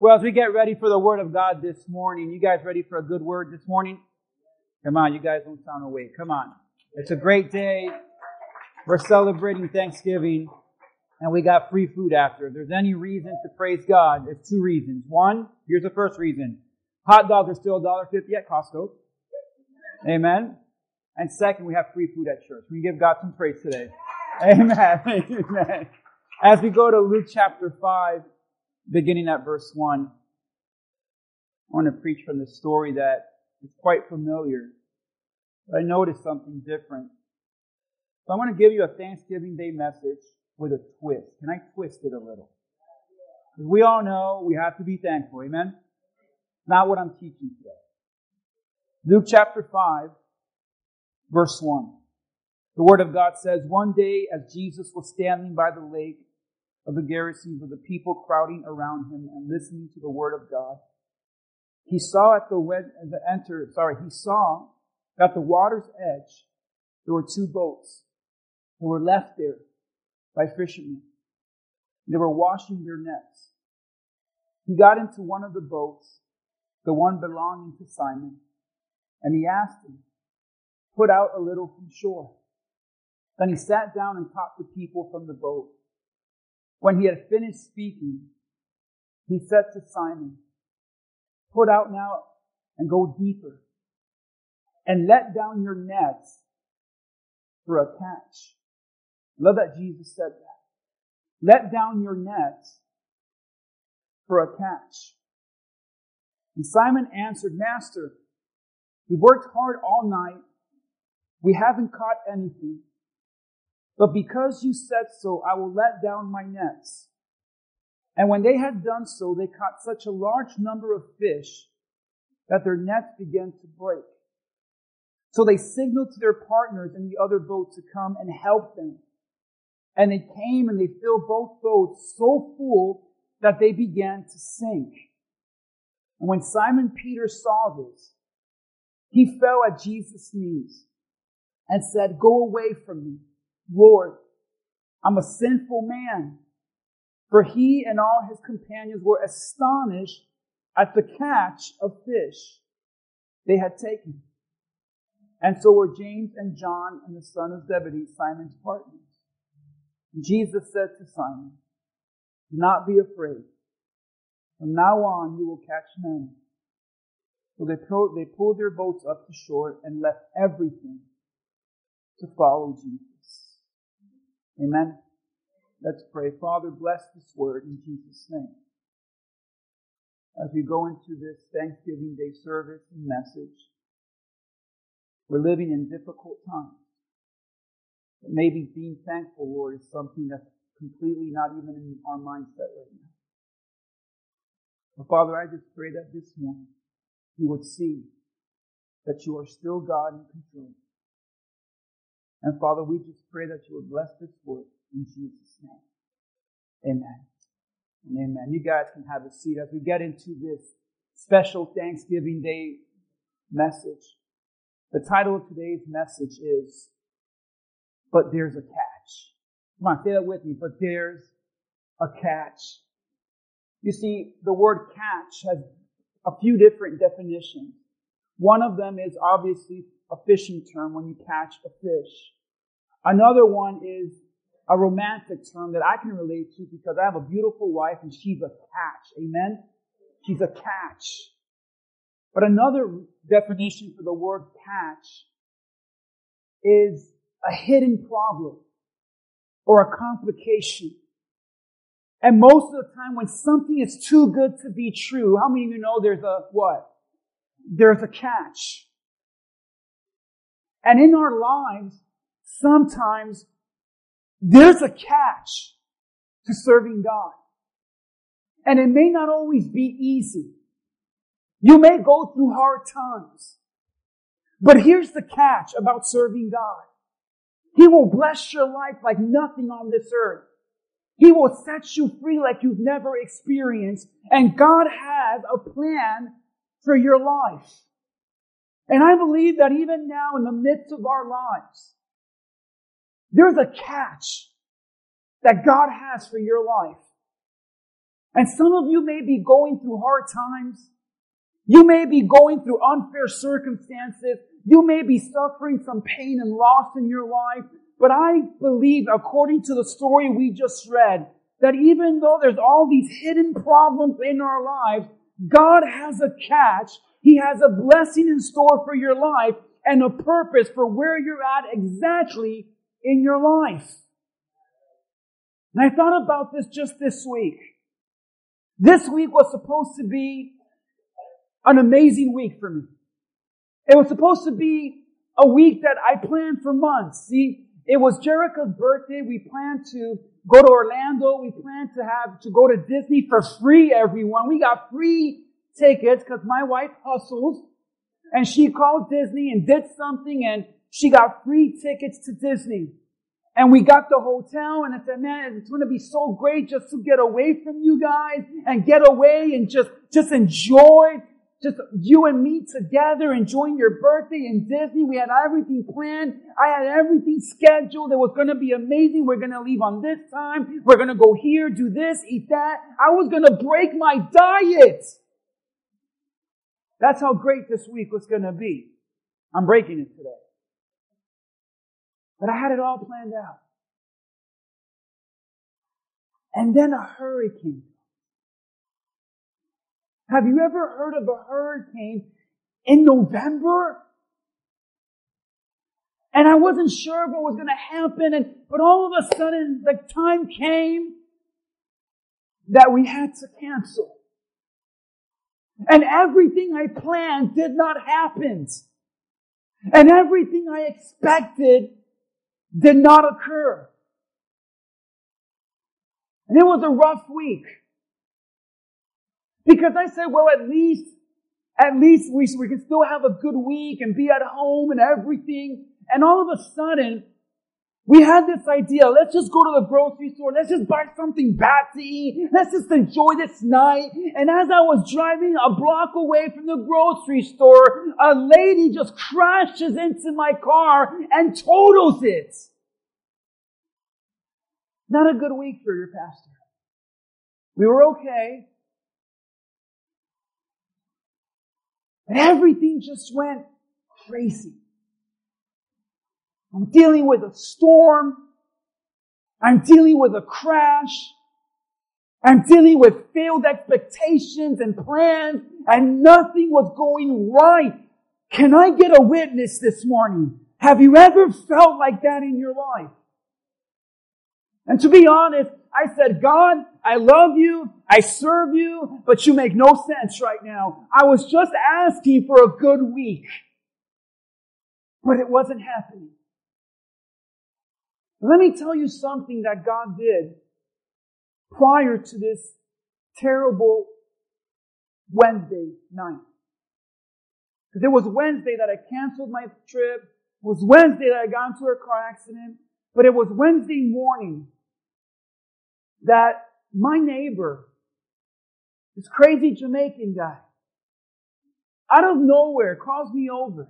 Well, as we get ready for the Word of God this morning, you guys ready for a good word this morning? Come on, you guys don't sound awake. Come on. It's a great day. We're celebrating Thanksgiving, and we got free food after. If there's any reason to praise God, there's two reasons. One, here's the first reason. Hot dogs are still $1.50 at Costco. Amen. And second, we have free food at church. We give God some praise today. Amen. Amen. As we go to Luke chapter 5, beginning at verse 1. I want to preach from the story that is quite familiar, but I noticed something different. So I want to give you a Thanksgiving Day message with a twist. Can I twist it a little? We all know we have to be thankful. Amen? Not what I'm teaching today. Luke chapter 5, verse 1. The Word of God says, One day as Jesus was standing by the lake, of the Gennesaret of the people crowding around him and listening to the word of God. He saw at the, wed- the enter, sorry, he saw at the water's edge there were two boats that were left there by fishermen. They were washing their nets. He got into one of the boats, the one belonging to Simon, and he asked him, put out a little from shore. Then he sat down and taught the people from the boat. When he had finished speaking, he said to Simon, Put out now and go deeper, and let down your nets for a catch. Love that Jesus said that. Let down your nets for a catch. And Simon answered, Master, we worked hard all night. We haven't caught anything. But because you said so, I will let down my nets. And when they had done so, they caught such a large number of fish that their nets began to break. So they signaled to their partners in the other boat to come and help them. And they came and they filled both boats so full that they began to sink. And when Simon Peter saw this, he fell at Jesus' knees and said, Go away from me, Lord, I'm a sinful man. For he and all his companions were astonished at the catch of fish they had taken. And so were James and John and the son of Zebedee, Simon's partners. And Jesus said to Simon, Do not be afraid. From now on you will catch men. So they, they pulled their boats up to shore and left everything to follow Jesus. Amen. Let's pray. Father, bless this word in Jesus' name. As we go into this Thanksgiving Day service and message, we're living in difficult times. But maybe being thankful, Lord, is something that's completely not even in our mindset right now. But Father, I just pray that this morning you would see that you are still God in control and Father, we just pray that you would bless this word in Jesus' name. Amen. And amen. You guys can have a seat as we get into this special Thanksgiving Day message. The title of today's message is, But There's a Catch. Come on, say that with me. But there's a catch. You see, the word catch has a few different definitions. One of them is obviously a fishing term when you catch a fish. Another one is a romantic term that I can relate to because I have a beautiful wife and she's a catch. Amen? She's a catch. But another definition for the word catch is a hidden problem or a complication. And most of the time when something is too good to be true, how many of you know there's a what? There's a catch. And in our lives, sometimes there's a catch to serving God. And it may not always be easy. You may go through hard times. But here's the catch about serving God. He will bless your life like nothing on this earth. He will set you free like you've never experienced. And God has a plan for your life. And I believe that even now in the midst of our lives, there's a catch that God has for your life. And some of you may be going through hard times. You may be going through unfair circumstances. You may be suffering some pain and loss in your life. But I believe, according to the story we just read, that even though there's all these hidden problems in our lives, God has a catch. He has a blessing in store for your life and a purpose for where you're at exactly in your life. And I thought about this just this week. This week was supposed to be an amazing week for me. It was supposed to be a week that I planned for months. See, it was Jerica's birthday. We planned to go to Orlando. We planned to have, to go to Disney for free, everyone. We got free tickets because my wife hustles and she called Disney and did something and she got free tickets to Disney. And we got the hotel and I said, man, it's going to be so great just to get away from you guys and get away and just, just enjoy just you and me together enjoying your birthday in Disney. We had everything planned. I had everything scheduled. It was going to be amazing. We're going to leave on this time. We're going to go here, do this, eat that. I was going to break my diet. That's how great this week was going to be. I'm breaking it today. But I had it all planned out. And then a hurricane have you ever heard of a hurricane in November? And I wasn't sure what was going to happen. And, but all of a sudden, the time came that we had to cancel. And everything I planned did not happen. And everything I expected did not occur. And it was a rough week. Because I said, well, at least, at least we, we can still have a good week and be at home and everything. And all of a sudden, we had this idea, let's just go to the grocery store, let's just buy something bad to eat, let's just enjoy this night. And as I was driving a block away from the grocery store, a lady just crashes into my car and totals it. Not a good week for your pastor. We were okay. And everything just went crazy. I'm dealing with a storm. I'm dealing with a crash. I'm dealing with failed expectations and plans and nothing was going right. Can I get a witness this morning? Have you ever felt like that in your life? And to be honest, I said, God, I love you. I serve you, but you make no sense right now. I was just asking for a good week, but it wasn't happening. Let me tell you something that God did prior to this terrible Wednesday night. It was Wednesday that I canceled my trip. It was Wednesday that I got into a car accident. But it was Wednesday morning that my neighbor, this crazy Jamaican guy, out of nowhere calls me over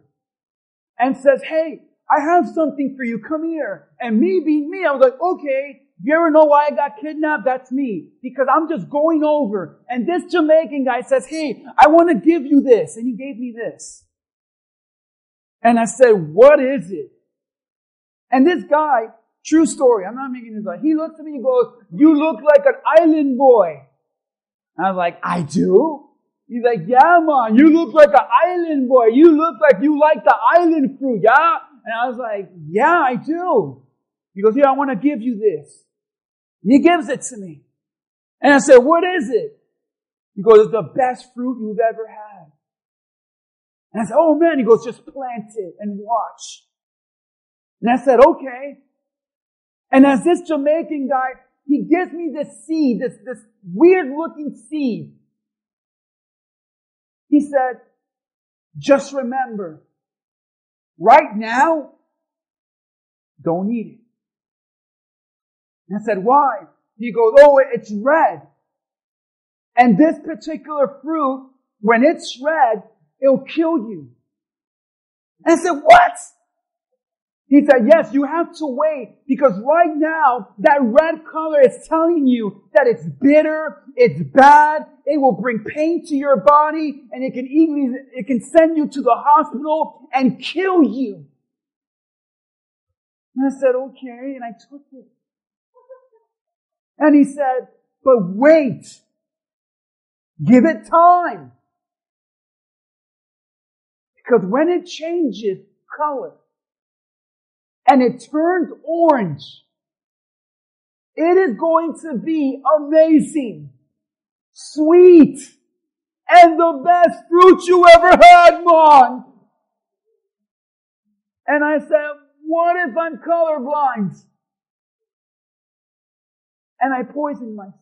and says, Hey, I have something for you. Come here. And me being me, I was like, okay, you ever know why I got kidnapped? That's me. Because I'm just going over. And this Jamaican guy says, hey, I want to give you this. And he gave me this. And I said, what is it? And this guy True story. I'm not making this up. He looks at me and goes, you look like an island boy. And I was like, I do? He's like, yeah, man, you look like an island boy. You look like you like the island fruit, yeah? And I was like, yeah, I do. He goes, yeah, I want to give you this. And he gives it to me. And I said, what is it? He goes, it's the best fruit you've ever had. And I said, oh man, he goes, just plant it and watch. And I said, okay. And as this Jamaican guy, he gives me this seed, this, this weird looking seed. He said, just remember, right now, don't eat it. And I said, why? He goes, oh, it's red. And this particular fruit, when it's red, it'll kill you. And I said, what? He said, yes, you have to wait because right now that red color is telling you that it's bitter, it's bad, it will bring pain to your body and it can easily, it can send you to the hospital and kill you. And I said, okay, and I took it. And he said, but wait. Give it time. Because when it changes color, and it turns orange, it is going to be amazing, sweet, and the best fruit you ever had, Mom. And I said, what if I'm colorblind? And I poisoned myself.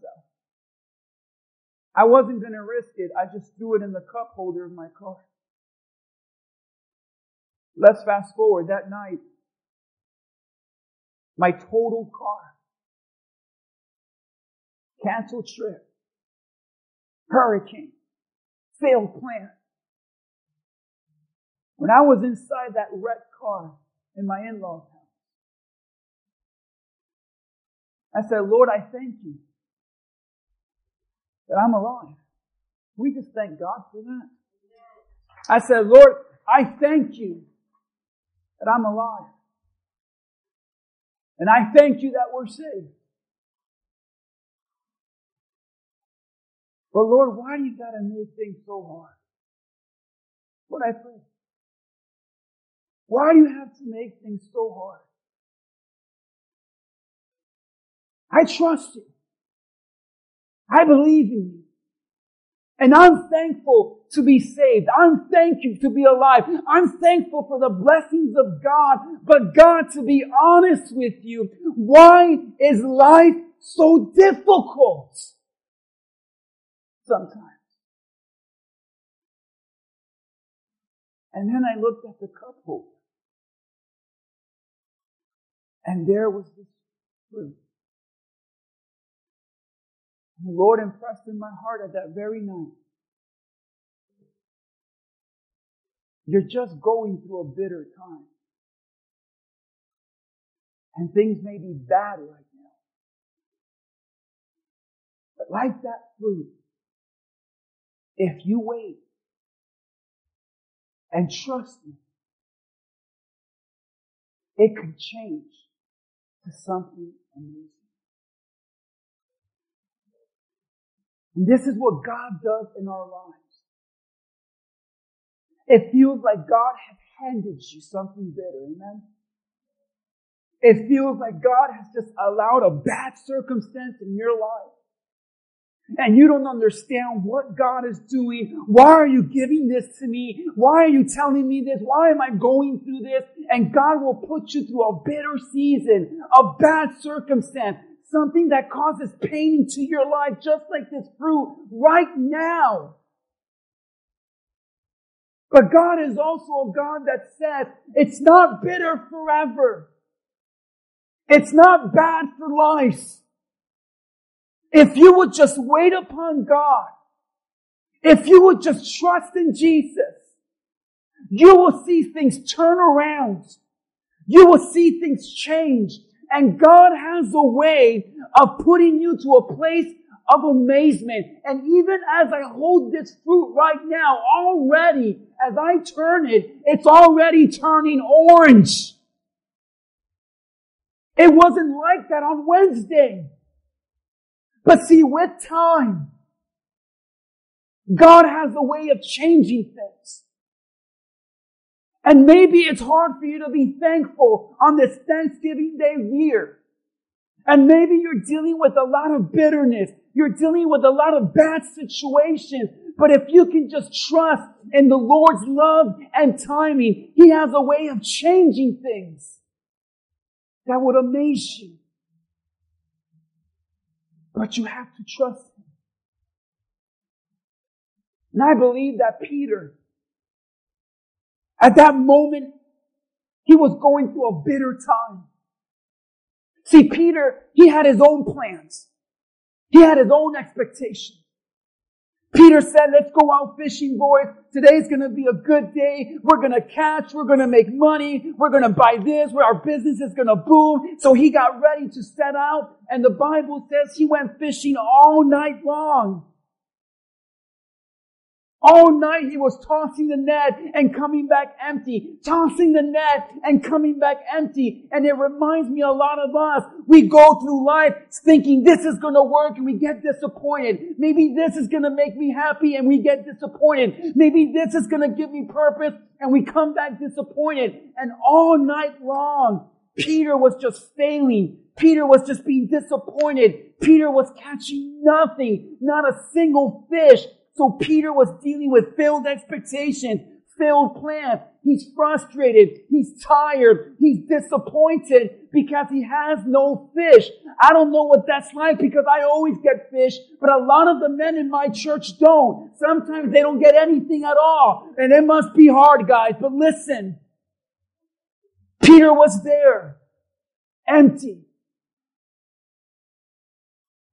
I wasn't going to risk it. I just threw it in the cup holder of my car. Let's fast forward that night my total car. Canceled trip. Hurricane. Failed plan. When I was inside that wrecked car in my in-laws house, I said, Lord, I thank you that I'm alive. We just thank God for that. I said, Lord, I thank you that I'm alive. And I thank you that we're saved. But Lord, why do you gotta make things so hard? What I pray. Why do you have to make things so hard? I trust you. I believe in you. And I'm thankful to be saved. I'm thankful to be alive. I'm thankful for the blessings of God. But God, to be honest with you, why is life so difficult? Sometimes. And then I looked at the couple. And there was this fruit. The Lord impressed in my heart at that very night. You're just going through a bitter time. And things may be bad right now. But like that fruit, if you wait and trust me, it could change to something amazing. And this is what God does in our lives. It feels like God has handed you something better. Amen. It feels like God has just allowed a bad circumstance in your life. And you don't understand what God is doing. Why are you giving this to me? Why are you telling me this? Why am I going through this? And God will put you through a bitter season, a bad circumstance, something that causes pain into your life, just like this fruit right now. But God is also a God that says it's not bitter forever. It's not bad for life. If you would just wait upon God, if you would just trust in Jesus, you will see things turn around. You will see things change. And God has a way of putting you to a place of amazement. And even as I hold this fruit right now, already, as I turn it, it's already turning orange. It wasn't like that on Wednesday. But see, with time, God has a way of changing things. And maybe it's hard for you to be thankful on this Thanksgiving Day year. And maybe you're dealing with a lot of bitterness. You're dealing with a lot of bad situations. But if you can just trust in the Lord's love and timing, He has a way of changing things that would amaze you. But you have to trust Him. And I believe that Peter at that moment, he was going through a bitter time. See, Peter, he had his own plans. He had his own expectations. Peter said, let's go out fishing, boys. Today's gonna be a good day. We're gonna catch. We're gonna make money. We're gonna buy this. Our business is gonna boom. So he got ready to set out. And the Bible says he went fishing all night long. All night he was tossing the net and coming back empty, tossing the net and coming back empty. And it reminds me a lot of us. We go through life thinking this is going to work and we get disappointed. Maybe this is going to make me happy and we get disappointed. Maybe this is going to give me purpose and we come back disappointed. And all night long, Peter was just failing. Peter was just being disappointed. Peter was catching nothing, not a single fish. So Peter was dealing with failed expectations, failed plans. He's frustrated. He's tired. He's disappointed because he has no fish. I don't know what that's like because I always get fish, but a lot of the men in my church don't. Sometimes they don't get anything at all. And it must be hard, guys. But listen, Peter was there, empty.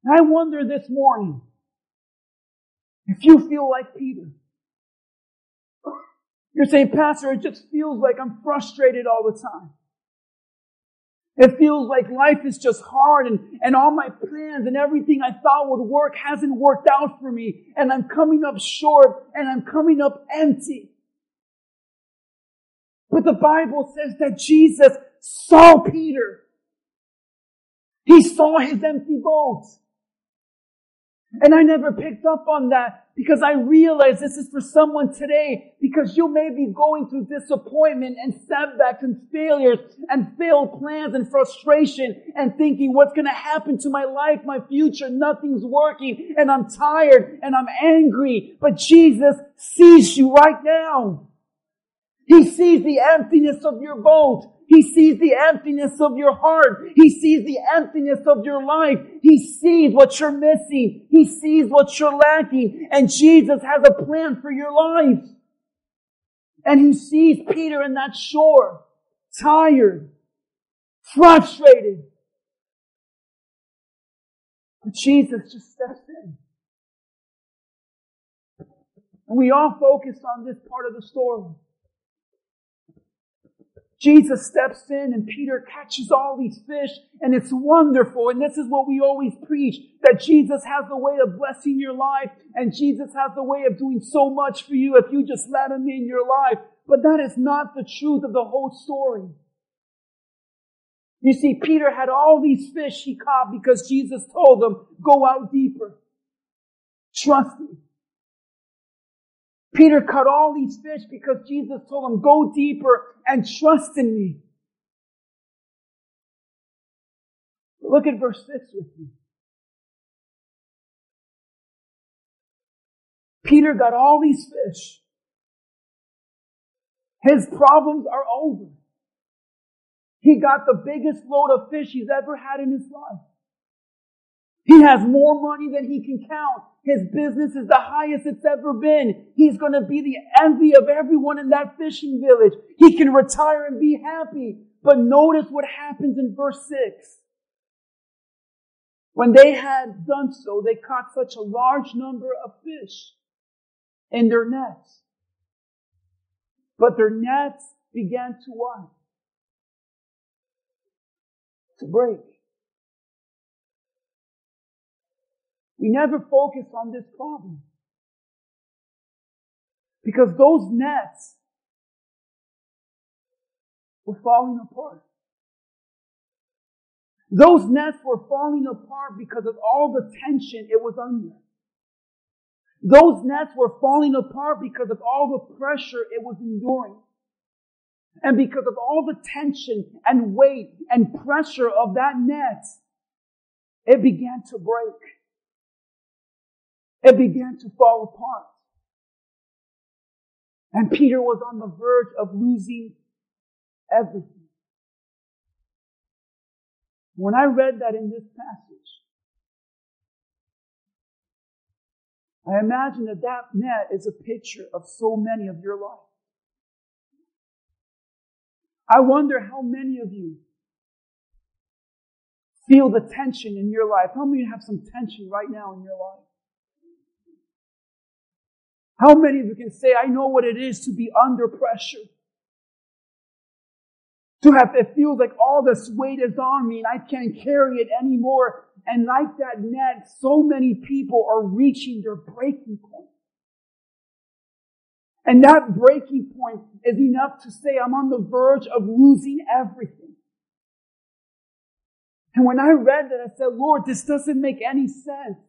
I wonder this morning, if you feel like Peter, you're saying, Pastor, it just feels like I'm frustrated all the time. It feels like life is just hard and, and all my plans and everything I thought would work hasn't worked out for me. And I'm coming up short and I'm coming up empty. But the Bible says that Jesus saw Peter. He saw his empty boat. And I never picked up on that because I realize this is for someone today because you may be going through disappointment and setbacks and failures and failed plans and frustration and thinking what's going to happen to my life, my future, nothing's working and I'm tired and I'm angry. But Jesus sees you right now. He sees the emptiness of your boat. He sees the emptiness of your heart. He sees the emptiness of your life. He sees what you're missing. He sees what you're lacking. And Jesus has a plan for your life. And he sees Peter in that shore, tired, frustrated. But Jesus just steps in. And we all focus on this part of the story. Jesus steps in and Peter catches all these fish and it's wonderful. And this is what we always preach, that Jesus has a way of blessing your life and Jesus has a way of doing so much for you if you just let him in your life. But that is not the truth of the whole story. You see, Peter had all these fish he caught because Jesus told him, go out deeper. Trust me. Peter caught all these fish because Jesus told him, go deeper and trust in me. Look at verse 6 with me. Peter got all these fish. His problems are over. He got the biggest load of fish he's ever had in his life. He has more money than he can count. His business is the highest it's ever been. He's going to be the envy of everyone in that fishing village. He can retire and be happy. But notice what happens in verse 6. When they had done so, they caught such a large number of fish in their nets. But their nets began to what? To break. We never focus on this problem. Because those nets were falling apart. Those nets were falling apart because of all the tension it was under. Those nets were falling apart because of all the pressure it was enduring. And because of all the tension and weight and pressure of that net, it began to break. It began to fall apart. And Peter was on the verge of losing everything. When I read that in this passage, I imagine that that net is a picture of so many of your life. I wonder how many of you feel the tension in your life. How many have some tension right now in your life? How many of you can say, I know what it is to be under pressure? To have, it feels like all this weight is on me and I can't carry it anymore. And like that net, so many people are reaching their breaking point. And that breaking point is enough to say, I'm on the verge of losing everything. And when I read that, I said, Lord, this doesn't make any sense.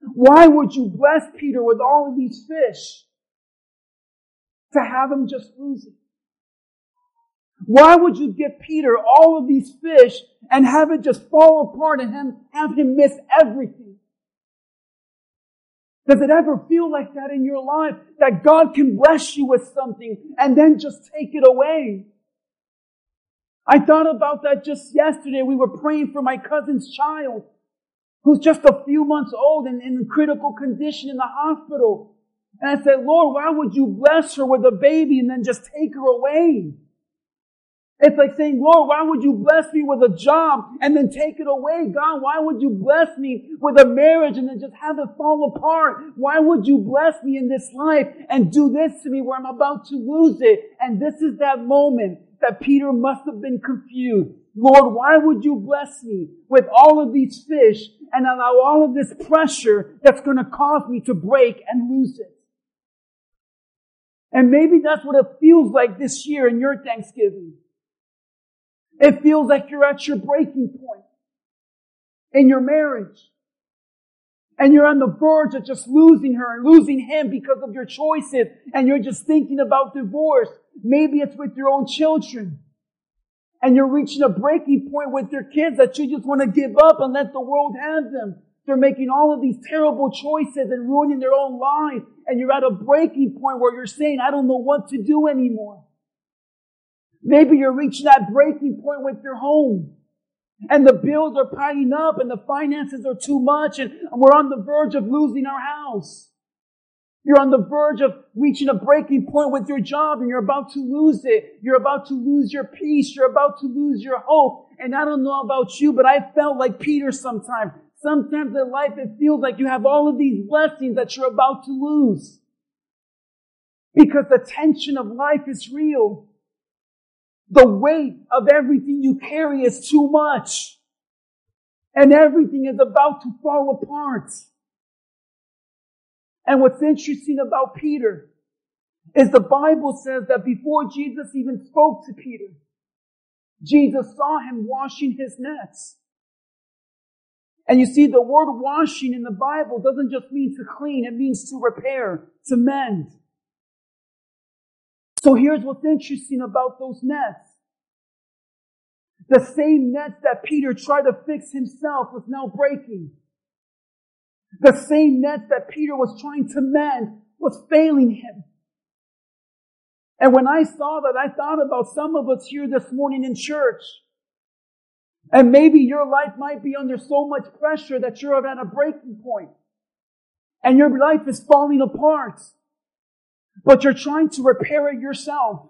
Why would you bless Peter with all of these fish to have him just lose it? Why would you give Peter all of these fish and have it just fall apart and him, have him miss everything? Does it ever feel like that in your life? That God can bless you with something and then just take it away? I thought about that just yesterday. We were praying for my cousin's child who's just a few months old and in critical condition in the hospital. And I said, Lord, why would you bless her with a baby and then just take her away? It's like saying, Lord, why would you bless me with a job and then take it away? God, why would you bless me with a marriage and then just have it fall apart? Why would you bless me in this life and do this to me where I'm about to lose it? And this is that moment that Peter must have been confused. Lord, why would you bless me with all of these fish and allow all of this pressure that's going to cause me to break and lose it? And maybe that's what it feels like this year in your Thanksgiving. It feels like you're at your breaking point in your marriage. And you're on the verge of just losing her and losing him because of your choices. And you're just thinking about divorce. Maybe it's with your own children. And you're reaching a breaking point with your kids that you just want to give up and let the world have them. They're making all of these terrible choices and ruining their own lives. And you're at a breaking point where you're saying, I don't know what to do anymore. Maybe you're reaching that breaking point with your home. And the bills are piling up and the finances are too much and we're on the verge of losing our house. You're on the verge of reaching a breaking point with your job and you're about to lose it. You're about to lose your peace. You're about to lose your hope. And I don't know about you, but I felt like Peter sometimes. Sometimes in life it feels like you have all of these blessings that you're about to lose. Because the tension of life is real. The weight of everything you carry is too much. And everything is about to fall apart. And what's interesting about Peter is the Bible says that before Jesus even spoke to Peter, Jesus saw him washing his nets. And you see, the word washing in the Bible doesn't just mean to clean, it means to repair, to mend. So here's what's interesting about those nets. The same nets that Peter tried to fix himself was now breaking. The same nets that Peter was trying to mend was failing him. And when I saw that, I thought about some of us here this morning in church. And maybe your life might be under so much pressure that you're at a breaking point. And your life is falling apart but you're trying to repair it yourself.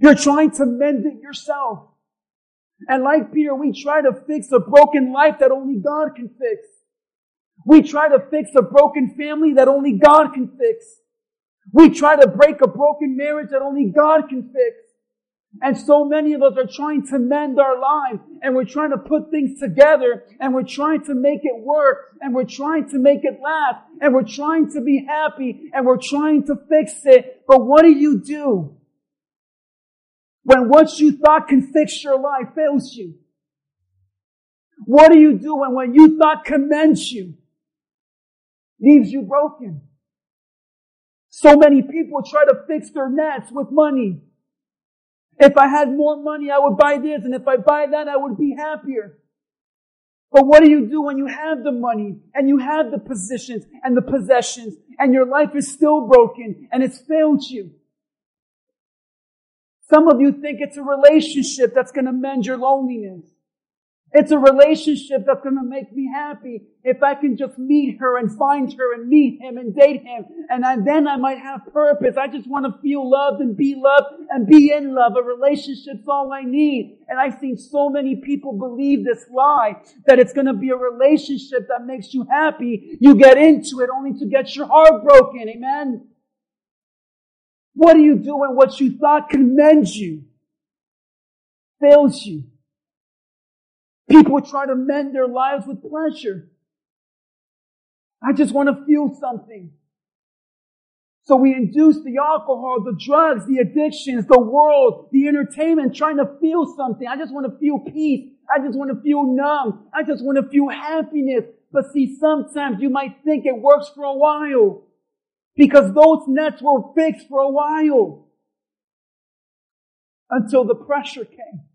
You're trying to mend it yourself. And like Peter, we try to fix a broken life that only God can fix. We try to fix a broken family that only God can fix. We try to break a broken marriage that only God can fix. And so many of us are trying to mend our lives and we're trying to put things together and we're trying to make it work and we're trying to make it last and we're trying to be happy and we're trying to fix it. But what do you do when what you thought can fix your life fails you? What do you do when what you thought commends you leaves you broken? So many people try to fix their nets with money. If I had more money, I would buy this. And if I buy that, I would be happier. But what do you do when you have the money and you have the positions and the possessions and your life is still broken and it's failed you? Some of you think it's a relationship that's going to mend your loneliness. It's a relationship that's going to make me happy if I can just meet her and find her and meet him and date him. And I, then I might have purpose. I just want to feel loved and be loved and be in love. A relationship's all I need. And I've seen so many people believe this lie that it's going to be a relationship that makes you happy. You get into it only to get your heart broken. Amen. What are you doing? what you thought commends you fails you? People try to mend their lives with pleasure. I just want to feel something. So we induce the alcohol, the drugs, the addictions, the world, the entertainment, trying to feel something. I just want to feel peace. I just want to feel numb. I just want to feel happiness. But see, sometimes you might think it works for a while because those nets were fixed for a while until the pressure came.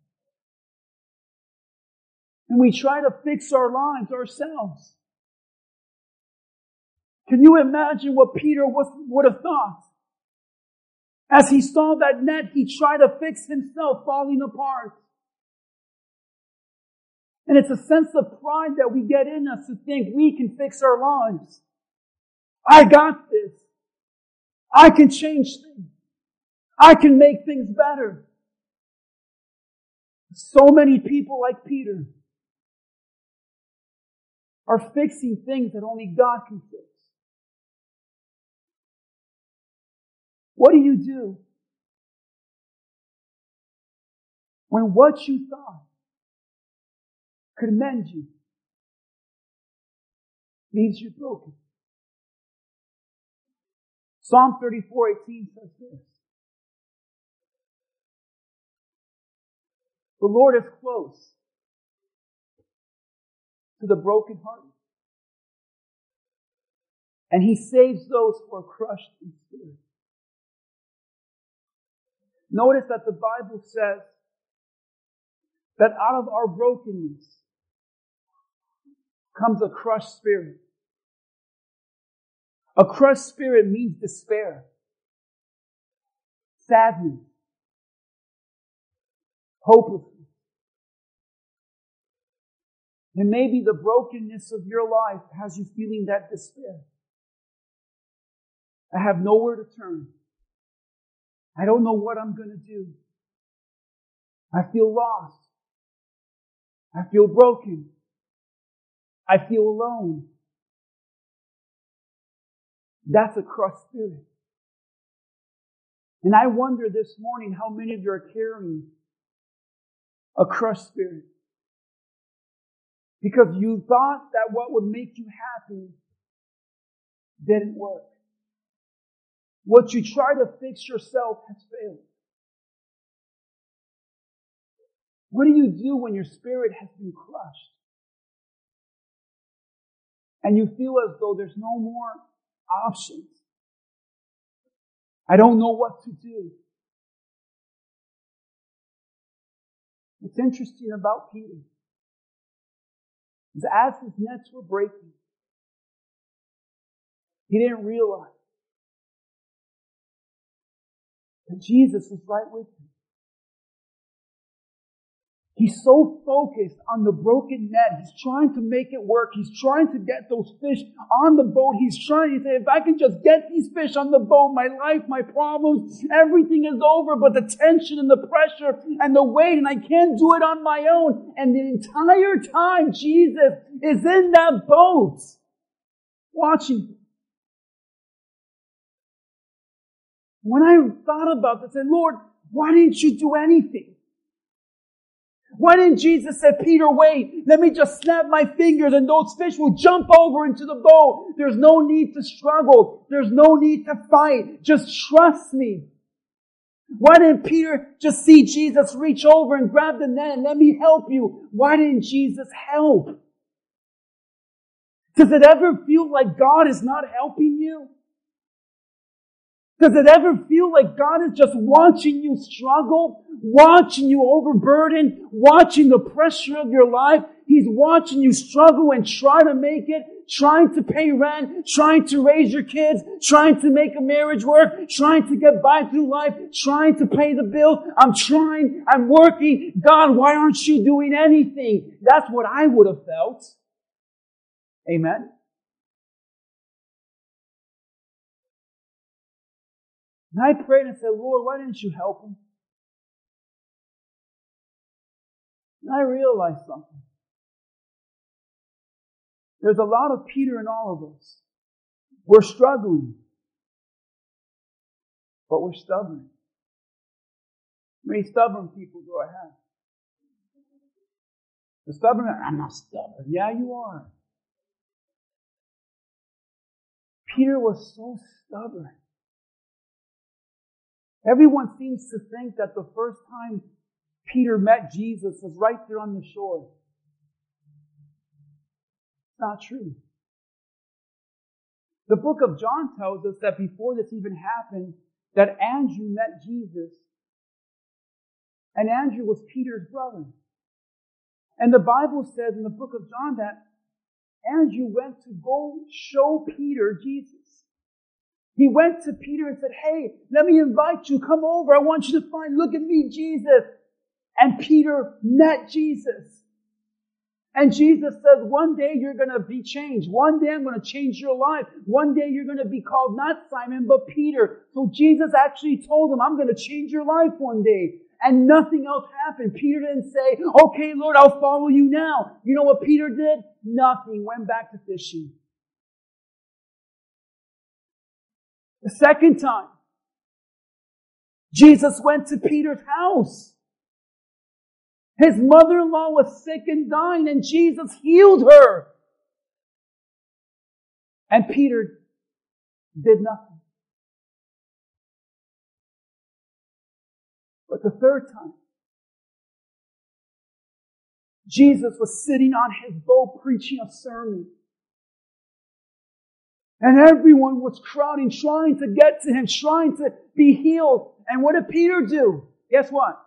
And we try to fix our lives ourselves. Can you imagine what Peter was, would have thought? As he saw that net, he tried to fix himself falling apart. And it's a sense of pride that we get in us to think we can fix our lives. I got this. I can change things. I can make things better. So many people like Peter are fixing things that only God can fix. What do you do when what you thought could mend you leaves you broken? Psalm 34, 18 says this. The Lord is close to the brokenhearted. And he saves those who are crushed in spirit. Notice that the Bible says that out of our brokenness comes a crushed spirit. A crushed spirit means despair, sadness, hopelessness. And maybe the brokenness of your life has you feeling that despair. I have nowhere to turn. I don't know what I'm going to do. I feel lost. I feel broken. I feel alone. That's a crushed spirit. And I wonder this morning how many of you are carrying a crushed spirit. Because you thought that what would make you happy didn't work. What you try to fix yourself has failed. What do you do when your spirit has been crushed? And you feel as though there's no more options. I don't know what to do. What's interesting about Peter is as his nets were breaking, he didn't realize that Jesus was right with him. He's so focused on the broken net. He's trying to make it work. He's trying to get those fish on the boat. He's trying to say, if I can just get these fish on the boat, my life, my problems, everything is over. But the tension and the pressure and the weight, and I can't do it on my own. And the entire time, Jesus is in that boat watching. When I thought about this, I said, Lord, why didn't you do anything? Why didn't Jesus say, Peter, wait, let me just snap my fingers and those fish will jump over into the boat. There's no need to struggle. There's no need to fight. Just trust me. Why didn't Peter just see Jesus reach over and grab the net and let me help you? Why didn't Jesus help? Does it ever feel like God is not helping you? Does it ever feel like God is just watching you struggle, watching you overburden, watching the pressure of your life? He's watching you struggle and try to make it, trying to pay rent, trying to raise your kids, trying to make a marriage work, trying to get by through life, trying to pay the bill. I'm trying, I'm working. God, why aren't you doing anything? That's what I would have felt. Amen. And I prayed and said, Lord, why didn't you help him? And I realized something. There's a lot of Peter in all of us. We're struggling, but we're stubborn. Many stubborn people go ahead. The stubborn, I'm not stubborn. Yeah, you are. Peter was so stubborn. Everyone seems to think that the first time Peter met Jesus was right there on the shore. It's not true. The book of John tells us that before this even happened, that Andrew met Jesus. And Andrew was Peter's brother. And the Bible says in the book of John that Andrew went to go show Peter Jesus. He went to Peter and said, Hey, let me invite you. Come over. I want you to find, look at me, Jesus. And Peter met Jesus. And Jesus says, one day you're going to be changed. One day I'm going to change your life. One day you're going to be called not Simon, but Peter. So Jesus actually told him, I'm going to change your life one day. And nothing else happened. Peter didn't say, okay, Lord, I'll follow you now. You know what Peter did? Nothing. Went back to fishing. The second time, Jesus went to Peter's house. His mother-in-law was sick and dying and Jesus healed her. And Peter did nothing. But the third time, Jesus was sitting on his boat preaching a sermon. And everyone was crowding, trying to get to him, trying to be healed. And what did Peter do? Guess what?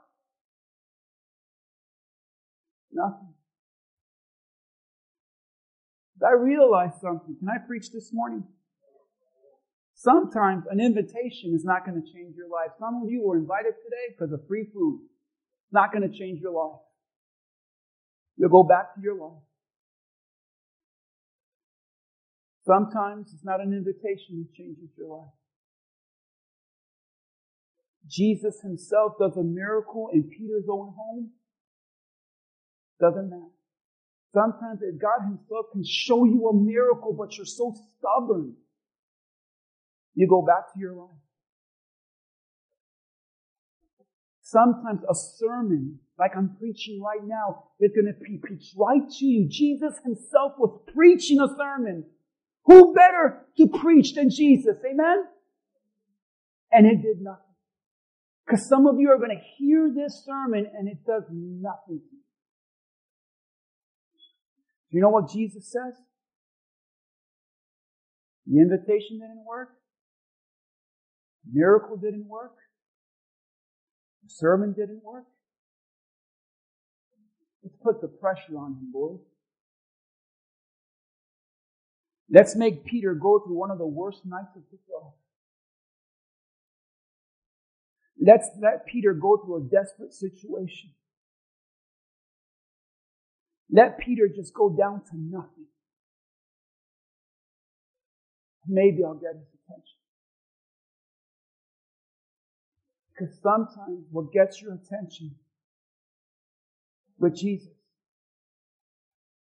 Nothing. I realized something. Can I preach this morning? Sometimes an invitation is not going to change your life. Some of you were invited today because of free food. It's not going to change your life. You'll go back to your life. Sometimes it's not an invitation that changes your life. Jesus himself does a miracle in Peter's own home. Doesn't matter. Sometimes God himself can show you a miracle, but you're so stubborn. You go back to your life. Sometimes a sermon, like I'm preaching right now, is going to be preached right to you. Jesus himself was preaching a sermon. Who better to preach than Jesus? Amen? And it did nothing. Because some of you are going to hear this sermon and it does nothing to you. Do you know what Jesus says? The invitation didn't work. The miracle didn't work. The sermon didn't work. Let's put the pressure on him, boys. Let's make Peter go through one of the worst nights of his life. Let's let Peter go through a desperate situation. Let Peter just go down to nothing. Maybe I'll get his attention. Because sometimes what gets your attention with Jesus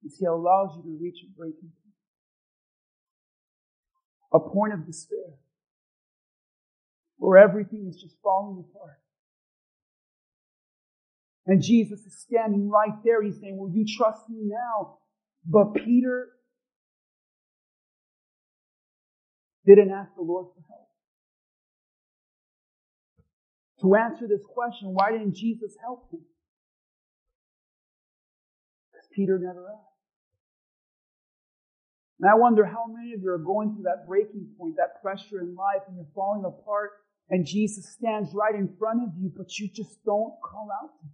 is he allows you to reach a breaking point a point of despair where everything is just falling apart. And Jesus is standing right there. He's saying, Will you trust me now? But Peter didn't ask the Lord for help. To answer this question, why didn't Jesus help him? Because Peter never asked. And I wonder how many of you are going through that breaking point, that pressure in life, and you're falling apart, and Jesus stands right in front of you, but you just don't call out to him.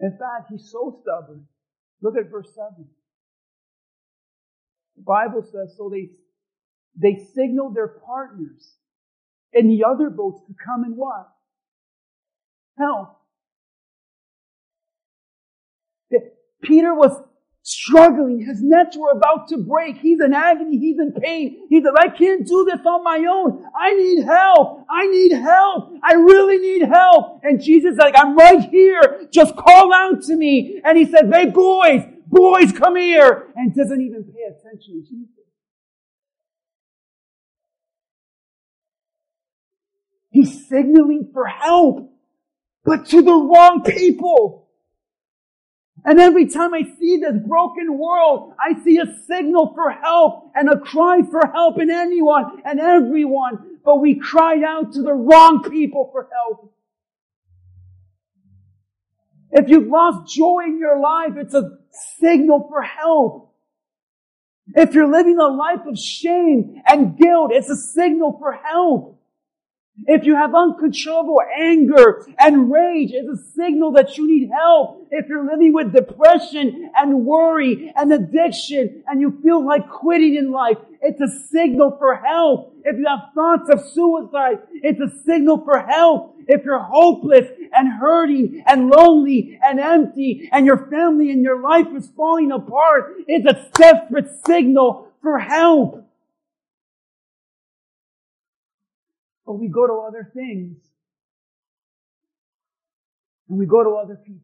In fact, he's so stubborn. Look at verse 7. The Bible says so they, they signaled their partners in the other boats to come and what? Help. Peter was struggling. His nets were about to break. He's in agony. He's in pain. He said, I can't do this on my own. I need help. I need help. I really need help. And Jesus like, I'm right here. Just call out to me. And he said, hey boys, boys, come here. And doesn't even pay attention to Jesus. He's signaling for help, but to the wrong people. And every time I see this broken world, I see a signal for help and a cry for help in anyone and everyone. But we cried out to the wrong people for help. If you've lost joy in your life, it's a signal for help. If you're living a life of shame and guilt, it's a signal for help. If you have uncontrollable anger and rage, it's a signal that you need help. If you're living with depression and worry and addiction and you feel like quitting in life, it's a signal for help. If you have thoughts of suicide, it's a signal for help. If you're hopeless and hurting and lonely and empty and your family and your life is falling apart, it's a desperate signal for help. But we go to other things. And we go to other people.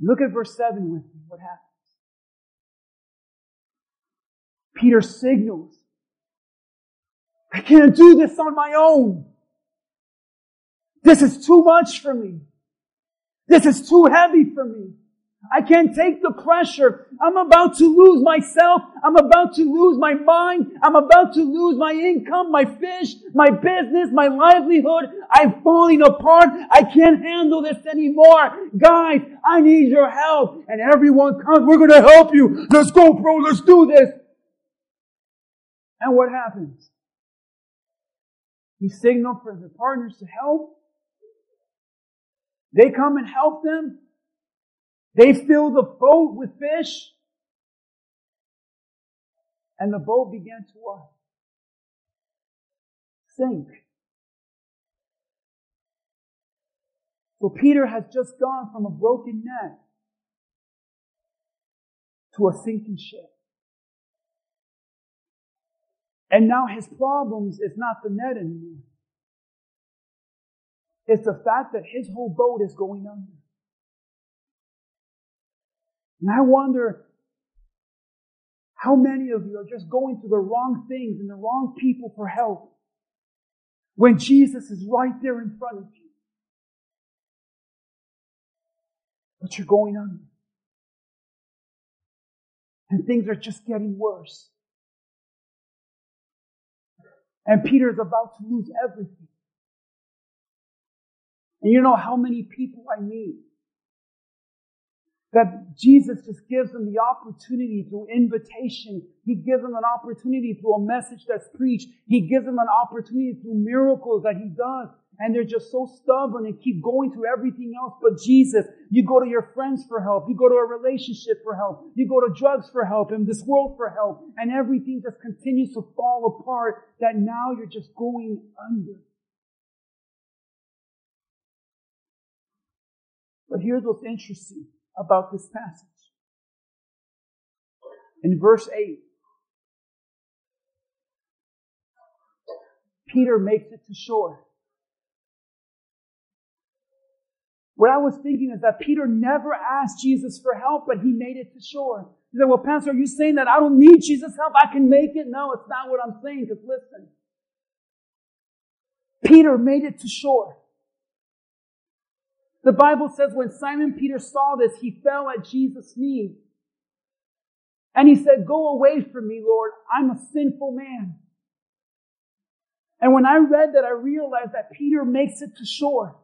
Look at verse 7 with me. What happens? Peter signals. I can't do this on my own. This is too much for me. This is too heavy for me. I can't take the pressure. I'm about to lose myself. I'm about to lose my mind. I'm about to lose my income, my fish, my business, my livelihood. I'm falling apart. I can't handle this anymore. Guys, I need your help. And everyone comes, we're going to help you. Let's go, bro. Let's do this. And what happens? He signaled for the partners to help. They come and help them. They fill the boat with fish. And the boat began to what? Sink. So Peter has just gone from a broken net to a sinking ship. And now his problems is not the net anymore. It's the fact that his whole boat is going under. And I wonder how many of you are just going to the wrong things and the wrong people for help when Jesus is right there in front of you. But you're going under. And things are just getting worse. And Peter is about to lose everything. And you know how many people I meet that Jesus just gives them the opportunity through invitation. He gives them an opportunity through a message that's preached. He gives them an opportunity through miracles that He does. And they're just so stubborn and keep going to everything else but Jesus. You go to your friends for help. You go to a relationship for help. You go to drugs for help and this world for help. And everything just continues to fall apart that now you're just going under. But here's what's interesting about this passage. In verse 8, Peter makes it to shore. What I was thinking is that Peter never asked Jesus for help, but he made it to shore. He said, well, Pastor, are you saying that I don't need Jesus' help? I can make it? No, it's not what I'm saying, because listen. Peter made it to shore. The Bible says when Simon Peter saw this, he fell at Jesus' knees. And he said, go away from me, Lord. I'm a sinful man. And when I read that, I realized that Peter makes it to shore.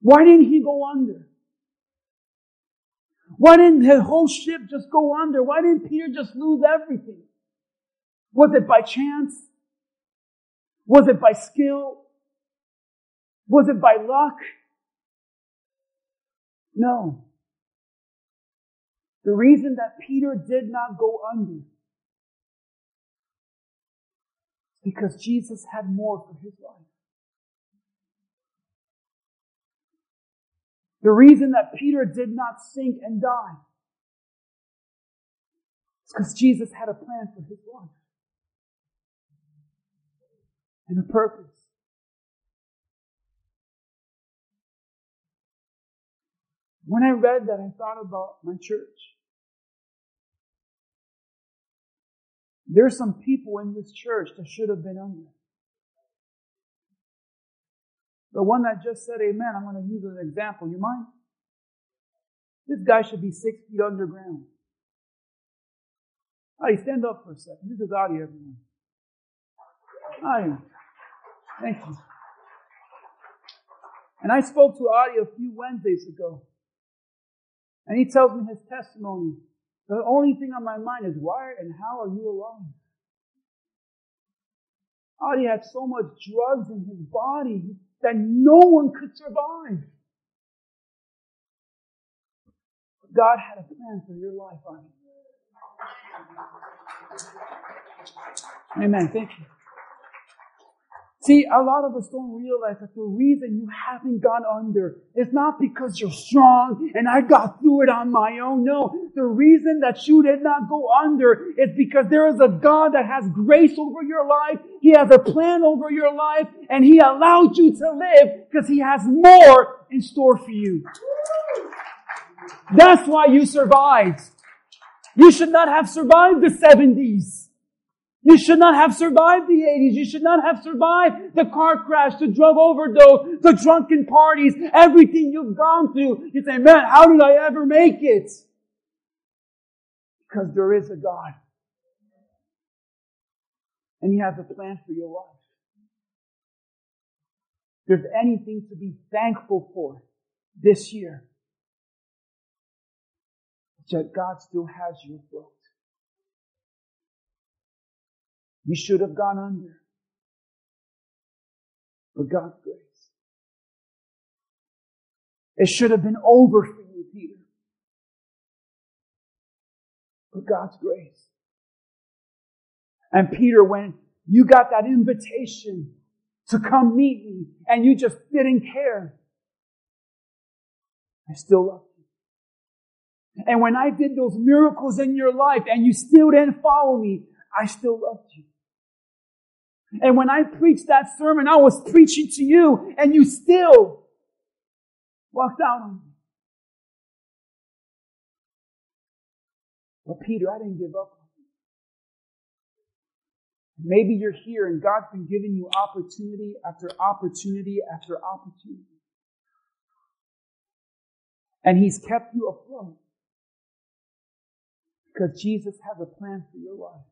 Why didn't he go under? Why didn't the whole ship just go under? Why didn't Peter just lose everything? Was it by chance? Was it by skill? Was it by luck? No. The reason that Peter did not go under because Jesus had more for his life. The reason that Peter did not sink and die is because Jesus had a plan for his life and a purpose. When I read that, I thought about my church. There's some people in this church that should have been under. The one that just said amen, I'm going to use as an example. You mind? This guy should be six feet underground. Adi, stand up for a second. This is Adi, everyone. Adi, thank you. And I spoke to Adi a few Wednesdays ago. And he tells me his testimony. The only thing on my mind is why and how are you alive? Adi had so much drugs in his body that no one could survive. But God had a plan for your life, Adi. Amen. Thank you. See, a lot of us don't realize that the reason you haven't gone under is not because you're strong and I got through it on my own. No, the reason that you did not go under is because there is a God that has grace over your life. He has a plan over your life and He allowed you to live because He has more in store for you. That's why you survived. You should not have survived the 70s. You should not have survived the 80s. You should not have survived the car crash, the drug overdose, the drunken parties, everything you've gone through. You say, man, how did I ever make it? Because there is a God. And He has a plan for your life. If there's anything to be thankful for this year, that God still has your boat. You should have gone under. But God's grace. It should have been over for you, Peter. But God's grace. And Peter, when you got that invitation to come meet me and you just didn't care, I still love you. And when I did those miracles in your life and you still didn't follow me, I still loved you. And when I preached that sermon, I was preaching to you and you still walked out on me. But Peter, I didn't give up Maybe you're here and God's been giving you opportunity after opportunity after opportunity. And He's kept you afloat. Because Jesus has a plan for your life.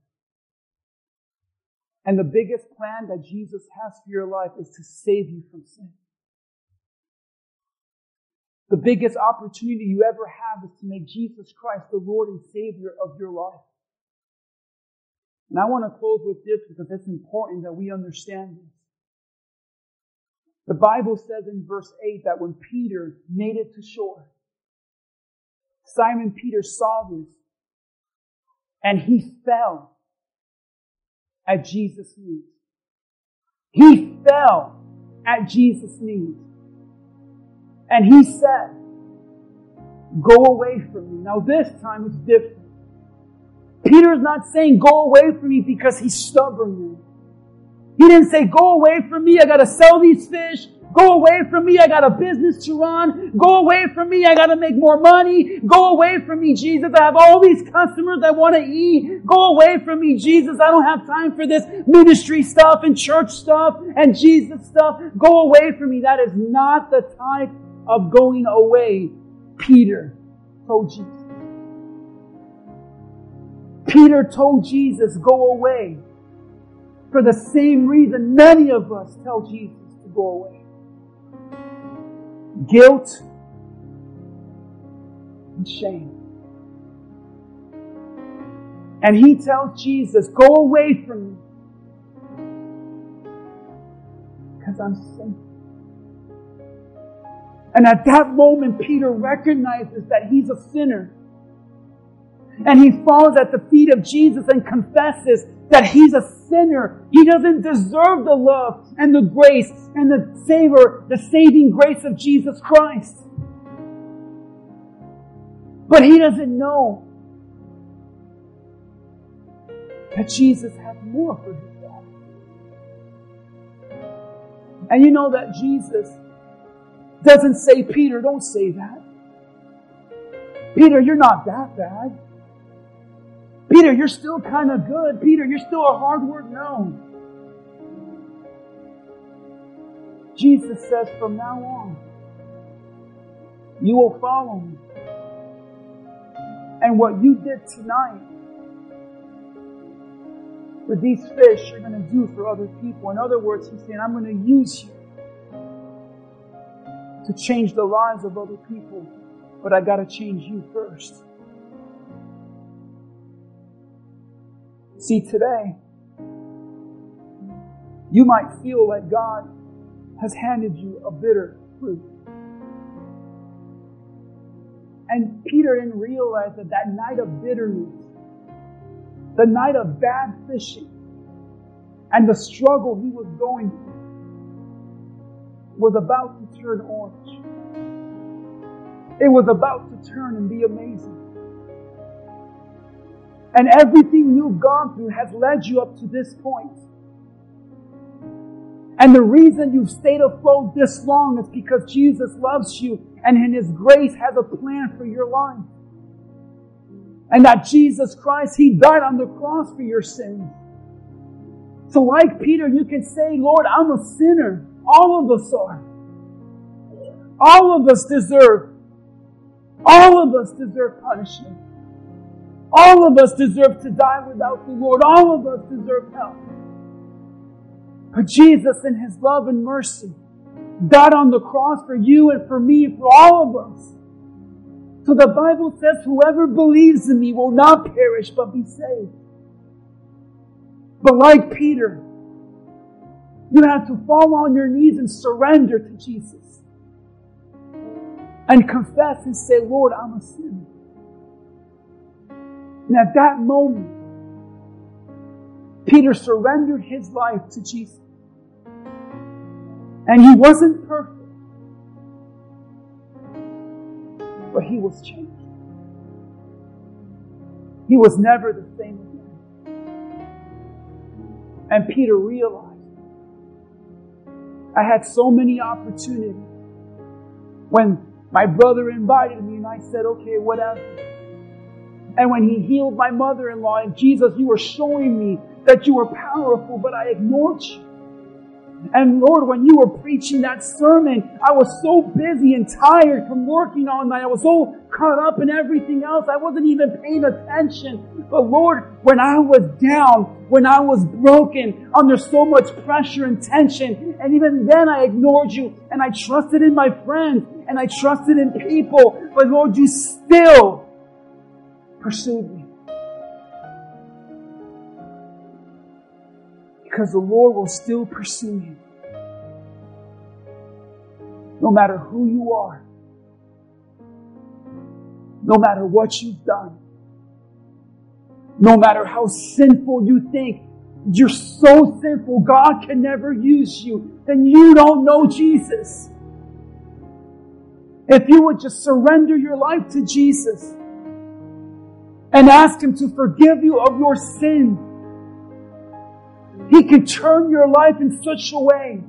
And the biggest plan that Jesus has for your life is to save you from sin. The biggest opportunity you ever have is to make Jesus Christ the Lord and Savior of your life. And I want to close with this because it's important that we understand this. The Bible says in verse 8 that when Peter made it to shore, Simon Peter saw this and he fell at Jesus' knees. He fell at Jesus' knees. And he said, go away from me. Now this time it's different. Peter's not saying go away from me because he's stubborn. He didn't say go away from me. I gotta sell these fish. Go away from me. I got a business to run. Go away from me. I got to make more money. Go away from me, Jesus. I have all these customers I want to eat. Go away from me, Jesus. I don't have time for this ministry stuff and church stuff and Jesus stuff. Go away from me. That is not the type of going away Peter told Jesus. Peter told Jesus, go away. For the same reason many of us tell Jesus to go away guilt, and shame. And he tells Jesus, go away from me. Because I'm sinful. And at that moment, Peter recognizes that he's a sinner. And he falls at the feet of Jesus and confesses that he's a sinner. He doesn't deserve the love and the grace and the savor, the saving grace of Jesus Christ. But he doesn't know that Jesus has more for him. And you know that Jesus doesn't say, Peter, don't say that. Peter, you're not that bad. Peter, you're still kind of good. Peter, you're still a hard word. No. Jesus says from now on, you will follow me. And what you did tonight with these fish, you're going to do for other people. In other words, he's saying, I'm going to use you to change the lives of other people, but I got to change you first. See, today, you might feel like God has handed you a bitter fruit. And Peter didn't realize that that night of bitterness, the night of bad fishing, and the struggle he was going through was about to turn orange. It was about to turn and be amazing. And everything you've gone through has led you up to this point. And the reason you've stayed afloat this long is because Jesus loves you and in His grace has a plan for your life. And that Jesus Christ, He died on the cross for your sins. So like Peter, you can say, Lord, I'm a sinner. All of us are. All of us deserve. All of us deserve punishment. All of us deserve to die without the Lord. All of us deserve hell. But Jesus, in His love and mercy, died on the cross for you and for me, for all of us. So the Bible says, whoever believes in me will not perish, but be saved. But like Peter, you have to fall on your knees and surrender to Jesus. And confess and say, Lord, I'm a sinner. And at that moment, Peter surrendered his life to Jesus. And he wasn't perfect, but he was changed. He was never the same again. And Peter realized I had so many opportunities. When my brother invited me and I said, okay, whatever. And when he healed my mother-in-law and Jesus, you were showing me that you were powerful, but I ignored you. And Lord, when you were preaching that sermon, I was so busy and tired from working all night. I was so caught up in everything else. I wasn't even paying attention. But Lord, when I was down, when I was broken, under so much pressure and tension, and even then I ignored you and I trusted in my friends and I trusted in people. But Lord, you still pursued me. Because the Lord will still pursue you. No matter who you are. No matter what you've done. No matter how sinful you think. You're so sinful, God can never use you. Then you don't know Jesus. If you would just surrender your life to Jesus and ask Him to forgive you of your sins he can turn your life in such a way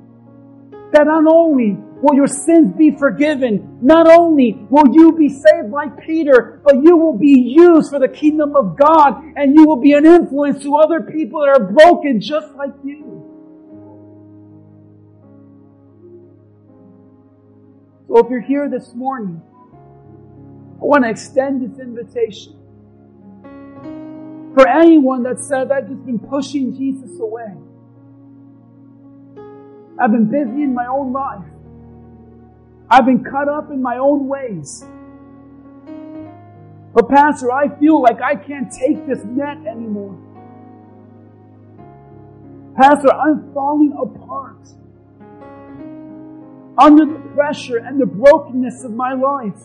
that not only will your sins be forgiven, not only will you be saved like Peter, but you will be used for the kingdom of God and you will be an influence to other people that are broken just like you. So if you're here this morning, I want to extend this invitation for anyone that says, I've just been pushing Jesus away. I've been busy in my own life. I've been caught up in my own ways. But Pastor, I feel like I can't take this net anymore. Pastor, I'm falling apart under the pressure and the brokenness of my life.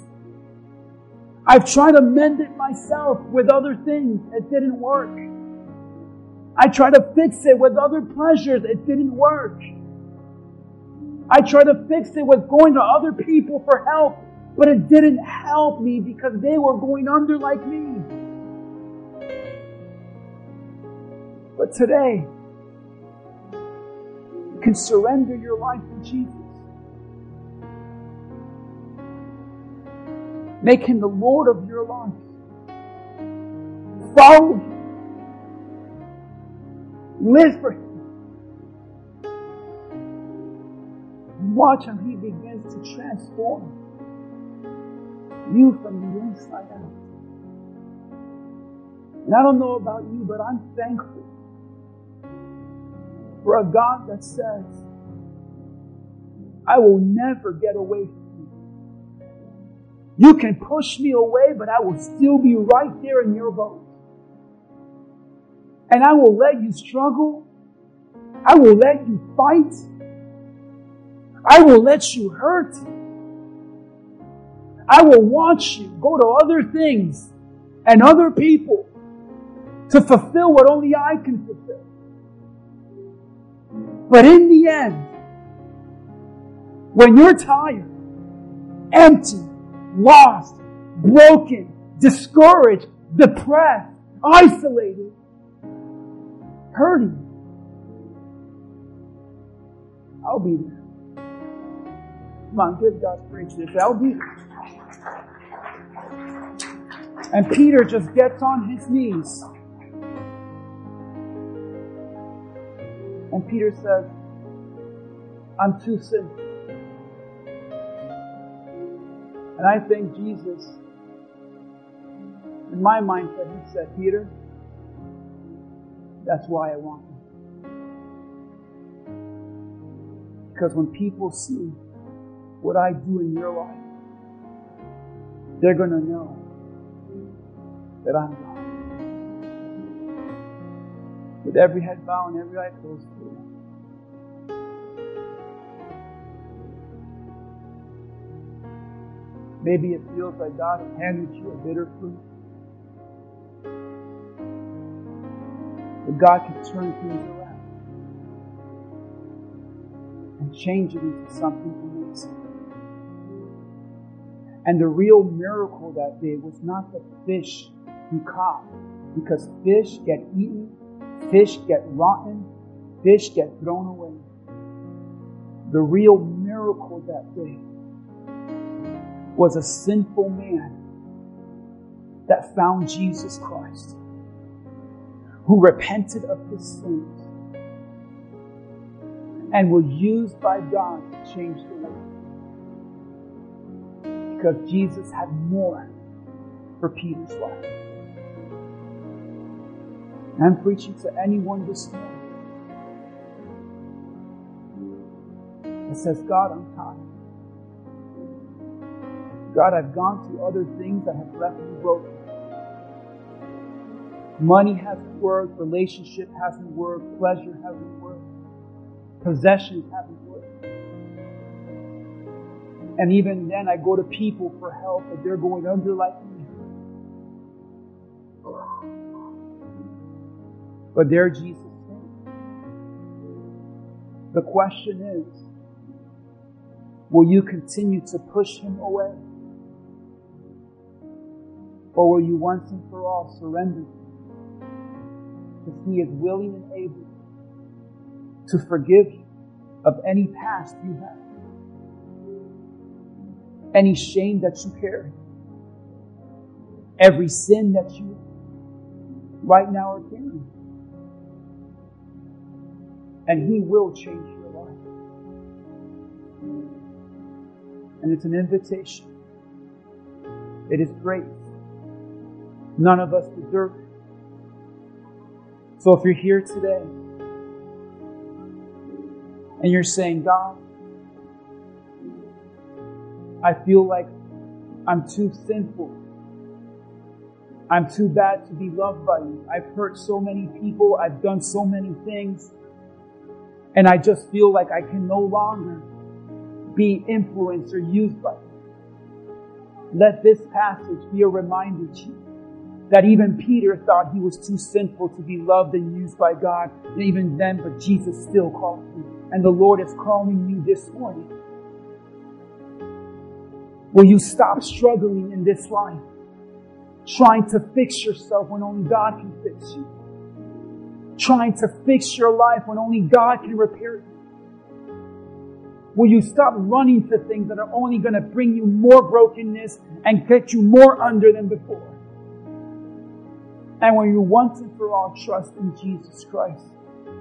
I've tried to mend it myself with other things. It didn't work. I tried to fix it with other pleasures. It didn't work. I tried to fix it with going to other people for help, but it didn't help me because they were going under like me. But today, you can surrender your life to Jesus. Make him the Lord of your life. Follow him. Live for him. Watch how he begins to transform you from the inside out. And I don't know about you, but I'm thankful for a God that says, I will never get away from you can push me away, but I will still be right there in your boat. And I will let you struggle. I will let you fight. I will let you hurt. I will watch you go to other things and other people to fulfill what only I can fulfill. But in the end, when you're tired, empty, lost, broken, discouraged, depressed, isolated, hurting. I'll be there. Come on, give God praise this. I'll be there. And Peter just gets on his knees. And Peter says, I'm too sinful. And I think Jesus, in my mindset, he said, Peter, that's why I want you. Because when people see what I do in your life, they're going to know that I'm God. With every head bowed and every eye closed, Maybe it feels like God has handed you a bitter fruit. But God can turn things around and change it into something amazing. And the real miracle that day was not the fish he caught, because fish get eaten, fish get rotten, fish get thrown away. The real miracle that day was a sinful man that found Jesus Christ, who repented of his sins and was used by God to change the world. Because Jesus had more for Peter's life. I'm preaching to anyone this morning that says, God, I'm tired. God, I've gone through other things that have left me broken. Money hasn't worked, relationship hasn't worked, pleasure hasn't worked, possessions haven't worked. And even then, I go to people for help, but they're going under like me. But there Jesus is. The question is, will you continue to push him away? Or will you once and for all surrender? Because He is willing and able to forgive you of any past you have, any shame that you carry, every sin that you right now are carrying. And He will change your life. And it's an invitation. It is great. None of us deserve it. So if you're here today and you're saying, God, I feel like I'm too sinful. I'm too bad to be loved by you. I've hurt so many people. I've done so many things. And I just feel like I can no longer be influenced or used by you. Let this passage be a reminder to you that even Peter thought he was too sinful to be loved and used by God. And even then, but Jesus still called you. And the Lord is calling you this morning. Will you stop struggling in this life? Trying to fix yourself when only God can fix you. Trying to fix your life when only God can repair you. Will you stop running to things that are only going to bring you more brokenness and get you more under than before? And when you once and for all trust in Jesus Christ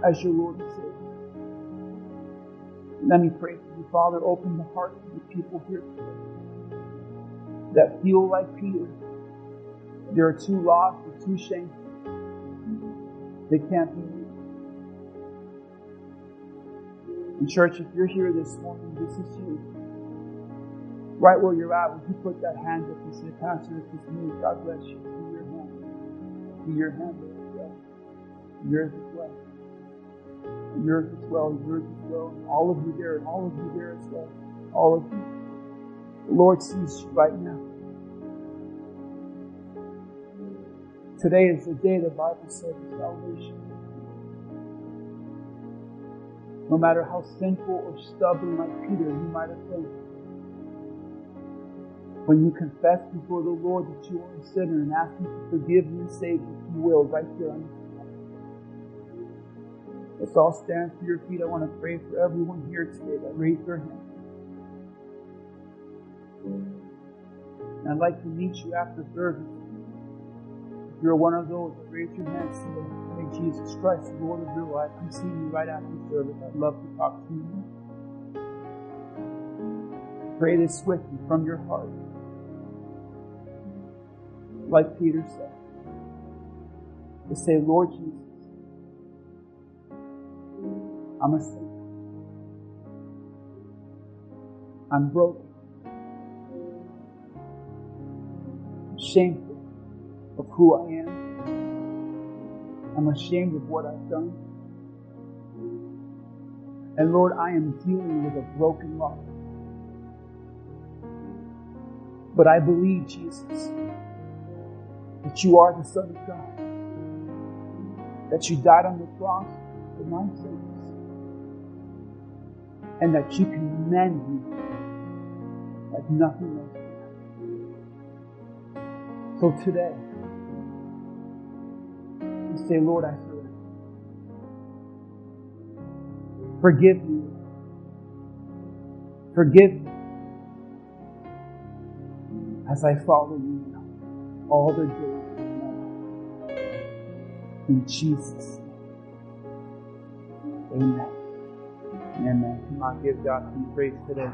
as your Lord and Savior. Let me pray for you, Father. Open the hearts of the people here today that feel like Peter. They're too lost, they're too shameful. They can't be. And church, if you're here this morning, this is you. Right where you're at, would you put that hand up and say, Pastor, this is me. God bless you. See your hand. As well. Yours as well. Yours as well. Yours as well. All of you there, all of you there as well. All of you. The Lord sees you right now. Today is the day the Bible says salvation. No matter how sinful or stubborn like Peter you might have been. When you confess before the Lord that you are a sinner and ask Him to forgive you and save you, He will right there on the Let's all stand to your feet. I want to pray for everyone here today that raised their hand. And I'd like to meet you after service. If you're one of those that raise your hand, say, Jesus Christ, the Lord of your life, I'm seeing you right after service. I'd love to talk to you. Pray this with me from your heart. Like Peter said. To say, Lord Jesus, I'm a sinner. I'm broken. I'm shameful of who I am. I'm ashamed of what I've done. And Lord, I am dealing with a broken life. But I believe, Jesus, that you are the Son of God. That you died on the cross for my sins. And that you can mend me like nothing else. So today, you say, Lord, I surrender. Forgive me. Forgive me as I follow you all the life. In Jesus' name. Amen. Amen. Come on, give God some praise today.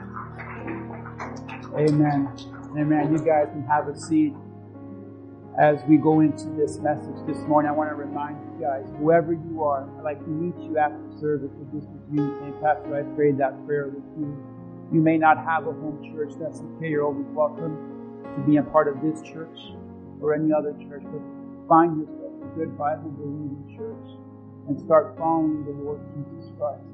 Amen. Amen. You guys can have a seat as we go into this message this morning, I want to remind you guys, whoever you are, I'd like to meet you after service. If this is you, saying, Pastor, I prayed that prayer with you. You may not have a home church. That's okay. You're always welcome to be a part of this church or any other church. But find yourself a good Bible believing church and start following the Lord Jesus Christ.